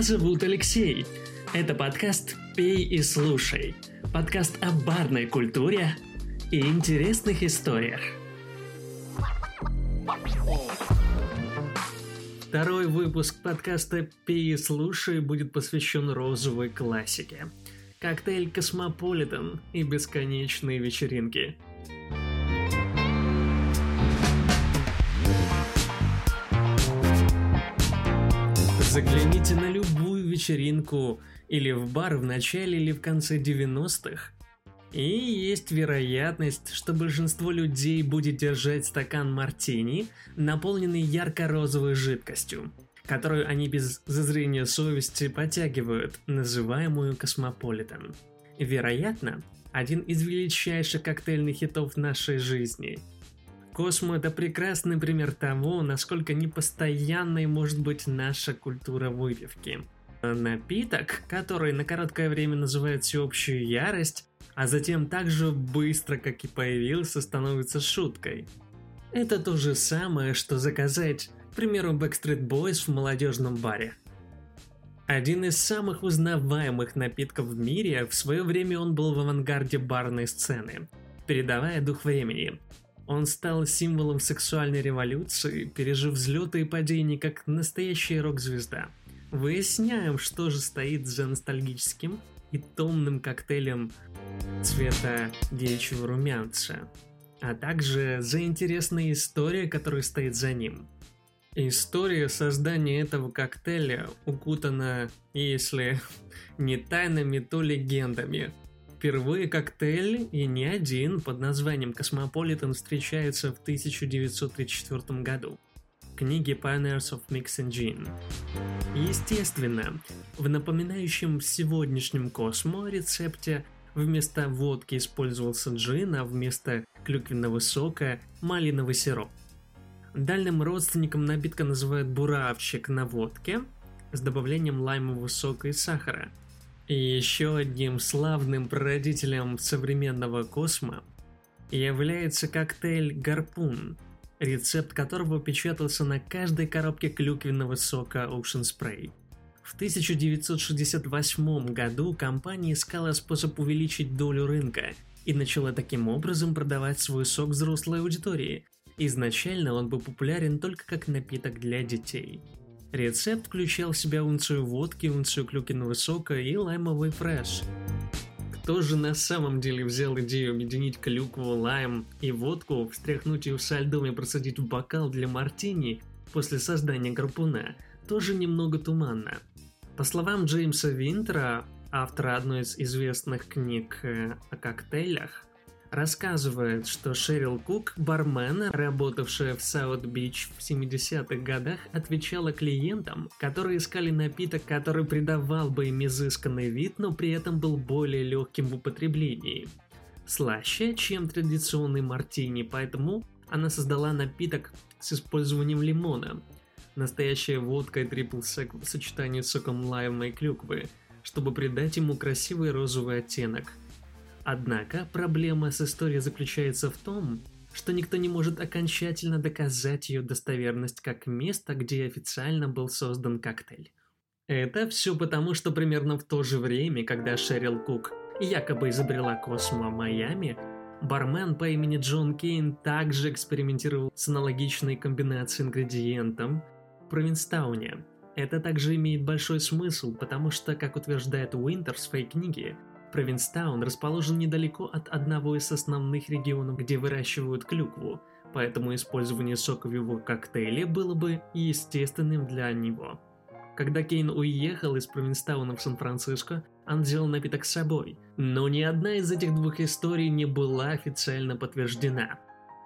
Меня зовут Алексей. Это подкаст «Пей и слушай». Подкаст о барной культуре и интересных историях. Второй выпуск подкаста «Пей и слушай» будет посвящен розовой классике. Коктейль «Космополитен» и бесконечные вечеринки – Загляните на вечеринку или в бар в начале или в конце 90-х. И есть вероятность, что большинство людей будет держать стакан мартини, наполненный ярко-розовой жидкостью, которую они без зазрения совести потягивают, называемую космополитен. Вероятно, один из величайших коктейльных хитов нашей жизни – Космо – это прекрасный пример того, насколько непостоянной может быть наша культура выпивки. Напиток, который на короткое время называет всеобщую ярость, а затем так же быстро, как и появился, становится шуткой. Это то же самое, что заказать, к примеру, Backstreet Boys в молодежном баре. Один из самых узнаваемых напитков в мире, в свое время он был в авангарде барной сцены, передавая дух времени. Он стал символом сексуальной революции, пережив взлеты и падения как настоящая рок-звезда. Выясняем, что же стоит за ностальгическим и томным коктейлем цвета девичьего румянца, а также за интересная история, которая стоит за ним. История создания этого коктейля укутана, если не тайнами, то легендами, Впервые коктейль, и не один, под названием «Космополитен» встречается в 1934 году книге Pioneers of Mix and. Естественно, в напоминающем сегодняшнем Космо рецепте вместо водки использовался джин, а вместо клюквенного сока – малиновый сироп. Дальним родственником напитка называют буравчик на водке с добавлением лаймового сока и сахара – и еще одним славным прародителем современного космо является коктейль «Гарпун», рецепт которого печатался на каждой коробке клюквенного сока Ocean Spray. В 1968 году компания искала способ увеличить долю рынка и начала таким образом продавать свой сок взрослой аудитории. Изначально он был популярен только как напиток для детей – Рецепт включал в себя унцию водки, унцию клюкиного сока и лаймовый фреш. Кто же на самом деле взял идею объединить клюкву, лайм и водку, встряхнуть ее со льдом и процедить в бокал для мартини после создания гарпуна, тоже немного туманно. По словам Джеймса Винтера, автора одной из известных книг э, о коктейлях, рассказывает, что Шерил Кук, бармен, работавшая в Саут-Бич в 70-х годах, отвечала клиентам, которые искали напиток, который придавал бы им изысканный вид, но при этом был более легким в употреблении. Слаще, чем традиционный мартини, поэтому она создала напиток с использованием лимона. Настоящая водка и трипл сек в сочетании с соком лайма и клюквы, чтобы придать ему красивый розовый оттенок – Однако проблема с историей заключается в том, что никто не может окончательно доказать ее достоверность как место, где официально был создан коктейль. Это все потому, что примерно в то же время, когда Шерил Кук якобы изобрела Космо Майами, бармен по имени Джон Кейн также экспериментировал с аналогичной комбинацией ингредиентов в Провинстауне. Это также имеет большой смысл, потому что, как утверждает Уинтер в своей книге, Провинстаун расположен недалеко от одного из основных регионов, где выращивают клюкву, поэтому использование сока в его коктейле было бы естественным для него. Когда Кейн уехал из Провинстауна в Сан-Франциско, он взял напиток с собой, но ни одна из этих двух историй не была официально подтверждена.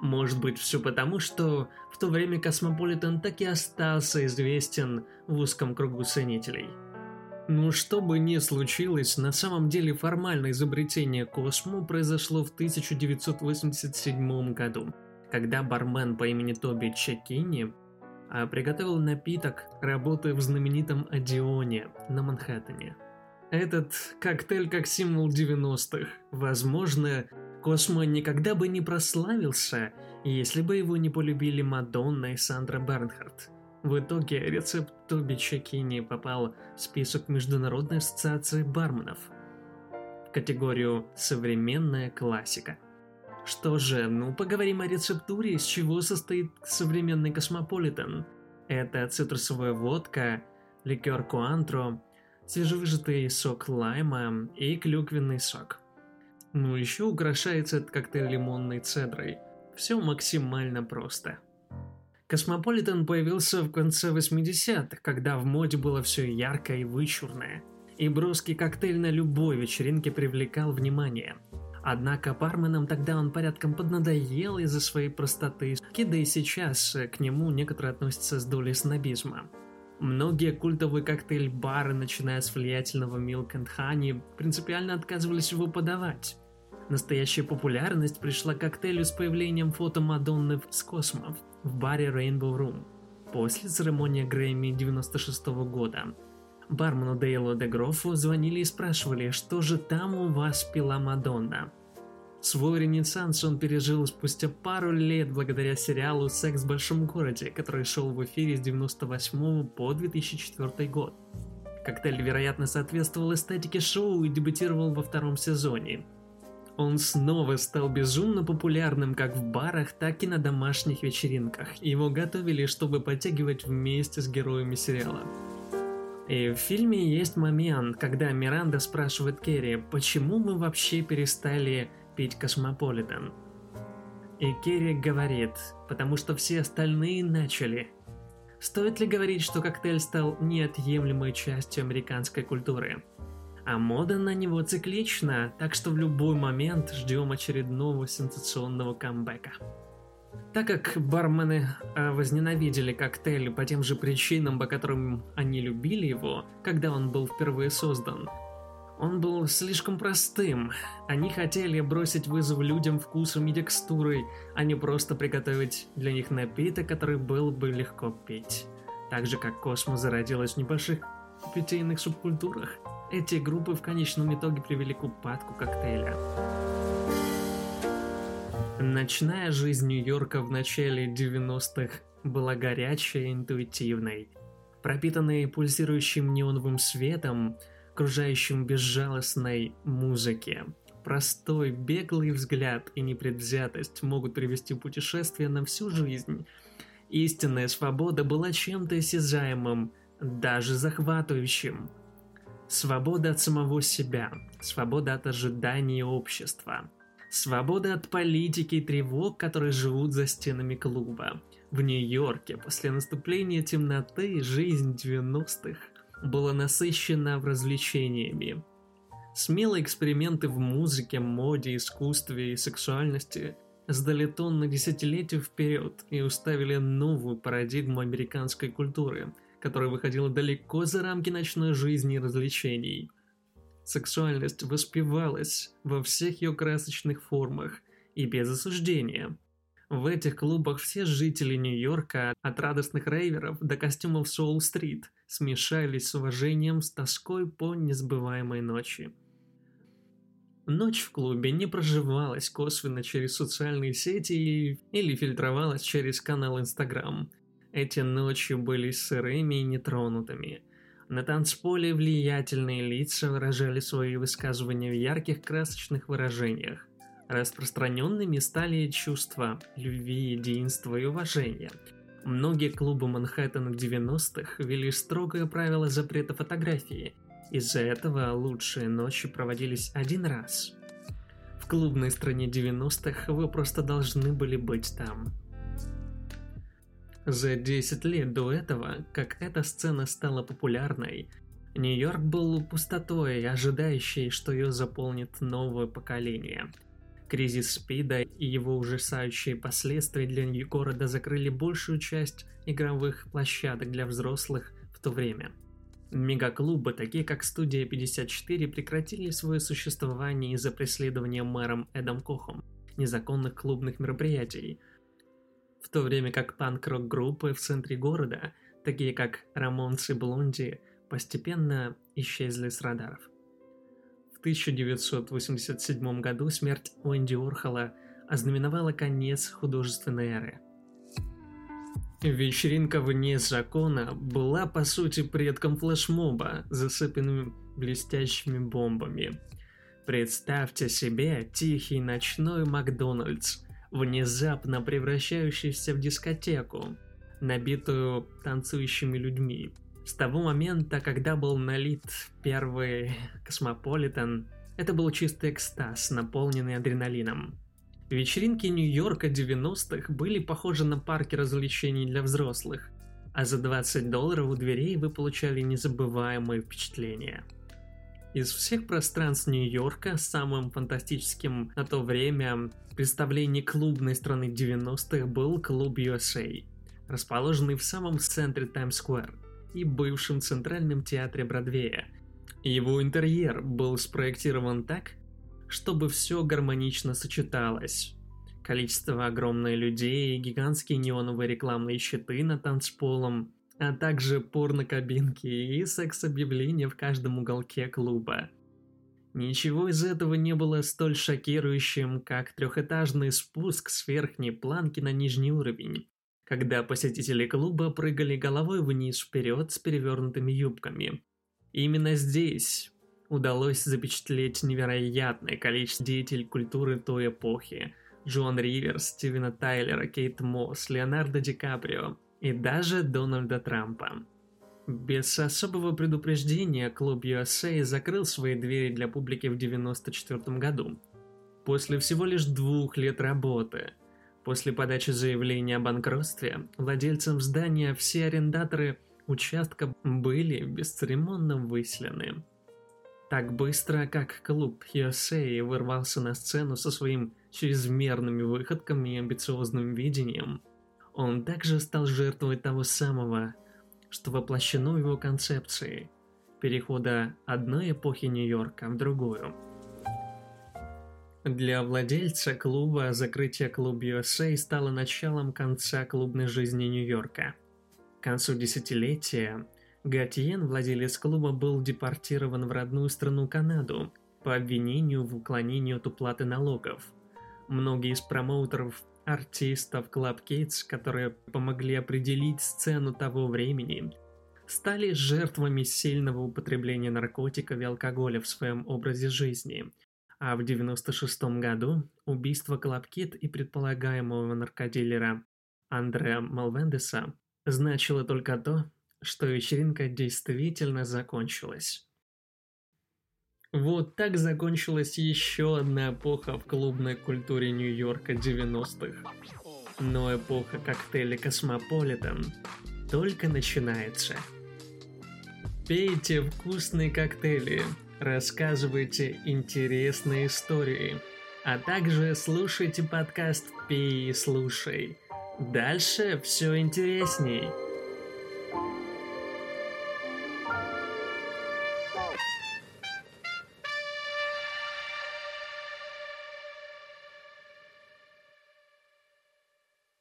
Может быть все потому, что в то время Космополитен так и остался известен в узком кругу ценителей – ну, что бы ни случилось, на самом деле формальное изобретение Космо произошло в 1987 году, когда бармен по имени Тоби Чекини а, приготовил напиток, работая в знаменитом Одионе на Манхэттене. Этот коктейль как символ 90-х. Возможно, Космо никогда бы не прославился, если бы его не полюбили Мадонна и Сандра Бернхард – В итоге рецепт Тоби Чекини попал в список Международной ассоциации барменов в категорию «Современная классика». Что же, ну поговорим о рецептуре, из чего состоит современный космополитен. Это цитрусовая водка, ликер Cointreau, свежевыжатый сок лайма и клюквенный сок. Ну еще украшается этот коктейль лимонной цедрой. Все максимально просто. Космополитен появился в конце 80-х, когда в моде было все яркое и вычурное. И броский коктейль на любой вечеринке привлекал внимание – Однако барменам тогда он порядком поднадоел из-за своей простоты, да и сейчас к нему некоторые относятся с долей снобизма. Многие культовые коктейль-бары, начиная с влиятельного Milk and Honey, принципиально отказывались его подавать. Настоящая популярность пришла к коктейлю с появлением фото Мадонны с космов в баре Rainbow Room после церемонии Грэмми 96 -го года. Бармену Дейлу Дегрофу звонили и спрашивали, что же там у вас пила Мадонна. Свой ренессанс он пережил спустя пару лет благодаря сериалу «Секс в большом городе», который шел в эфире с 98 по 2004 год. Коктейль, вероятно, соответствовал эстетике шоу и дебютировал во втором сезоне. Он снова стал безумно популярным как в барах, так и на домашних вечеринках. Его готовили, чтобы подтягивать вместе с героями сериала. И в фильме есть момент, когда Миранда спрашивает Керри, почему мы вообще перестали пить Космополитен. И Керри говорит, потому что все остальные начали. Стоит ли говорить, что коктейль стал неотъемлемой частью американской культуры? А мода на него циклична, так что в любой момент ждем очередного сенсационного камбэка. Так как бармены э, возненавидели коктейль по тем же причинам, по которым они любили его, когда он был впервые создан, он был слишком простым. Они хотели бросить вызов людям вкусом и текстурой, а не просто приготовить для них напиток, который был бы легко пить. Так же, как космос зародилась в небольших питейных субкультурах, эти группы в конечном итоге привели к упадку коктейля. Ночная жизнь Нью-Йорка в начале 90-х была горячей и интуитивной. Пропитанной пульсирующим неоновым светом, окружающим безжалостной музыке. Простой, беглый взгляд и непредвзятость могут привести путешествие на всю жизнь. Истинная свобода была чем-то осязаемым, даже захватывающим. Свобода от самого себя, свобода от ожиданий общества, свобода от политики и тревог, которые живут за стенами клуба. В Нью-Йорке после наступления темноты жизнь 90-х было насыщено развлечениями. Смелые эксперименты в музыке, моде, искусстве и сексуальности сдали тон на десятилетия вперед и уставили новую парадигму американской культуры, которая выходила далеко за рамки ночной жизни и развлечений. Сексуальность воспевалась во всех ее красочных формах и без осуждения. В этих клубах все жители Нью-Йорка, от радостных рейверов до костюмов Соул-стрит, смешались с уважением с тоской по несбываемой ночи. Ночь в клубе не проживалась косвенно через социальные сети или фильтровалась через канал Инстаграм. Эти ночи были сырыми и нетронутыми. На танцполе влиятельные лица выражали свои высказывания в ярких красочных выражениях. Распространенными стали чувства любви, единства и уважения – Многие клубы Манхэттена 90-х ввели строгое правило запрета фотографии. Из-за этого лучшие ночи проводились один раз. В клубной стране 90-х вы просто должны были быть там. За 10 лет до этого, как эта сцена стала популярной, Нью-Йорк был пустотой, ожидающей, что ее заполнит новое поколение – Кризис СПИДа и его ужасающие последствия для города закрыли большую часть игровых площадок для взрослых в то время. Мегаклубы, такие как Студия 54, прекратили свое существование из-за преследования мэром Эдом Кохом незаконных клубных мероприятий, в то время как панк-рок группы в центре города, такие как Рамонс и Блонди, постепенно исчезли с радаров. 1987 году смерть Уэнди Орхола ознаменовала конец художественной эры. Вечеринка вне закона была по сути предком флешмоба, засыпанным блестящими бомбами. Представьте себе тихий ночной Макдональдс, внезапно превращающийся в дискотеку, набитую танцующими людьми. С того момента, когда был налит первый Космополитен, это был чистый экстаз, наполненный адреналином. Вечеринки Нью-Йорка 90-х были похожи на парки развлечений для взрослых, а за 20 долларов у дверей вы получали незабываемые впечатления. Из всех пространств Нью-Йорка самым фантастическим на то время представление клубной страны 90-х был клуб USA, расположенный в самом центре Таймс-сквер и бывшем центральном театре Бродвея. Его интерьер был спроектирован так, чтобы все гармонично сочеталось. Количество огромных людей, гигантские неоновые рекламные щиты на танцполом, а также порно-кабинки и секс-объявления в каждом уголке клуба. Ничего из этого не было столь шокирующим, как трехэтажный спуск с верхней планки на нижний уровень, когда посетители клуба прыгали головой вниз вперед с перевернутыми юбками. Именно здесь, удалось запечатлеть невероятное количество деятелей культуры той эпохи. Джон Риверс, Стивена Тайлера, Кейт Мосс, Леонардо Ди Каприо и даже Дональда Трампа. Без особого предупреждения клуб USA закрыл свои двери для публики в 1994 году. После всего лишь двух лет работы, после подачи заявления о банкротстве, владельцам здания все арендаторы участка были бесцеремонно выселены. Так быстро, как клуб USA вырвался на сцену со своим чрезмерными выходками и амбициозным видением, он также стал жертвой того самого, что воплощено в его концепции – перехода одной эпохи Нью-Йорка в другую. Для владельца клуба закрытие клуба USA стало началом конца клубной жизни Нью-Йорка. К концу десятилетия Гатьен, владелец клуба, был депортирован в родную страну Канаду по обвинению в уклонении от уплаты налогов. Многие из промоутеров, артистов Club Kids, которые помогли определить сцену того времени, стали жертвами сильного употребления наркотиков и алкоголя в своем образе жизни. А в 96 году убийство Club Kid и предполагаемого наркодилера Андре Мелендеса значило только то, что вечеринка действительно закончилась. Вот так закончилась еще одна эпоха в клубной культуре Нью-Йорка 90-х. Но эпоха коктейля Космополитен только начинается. Пейте вкусные коктейли, рассказывайте интересные истории, а также слушайте подкаст «Пей и слушай». Дальше все интересней.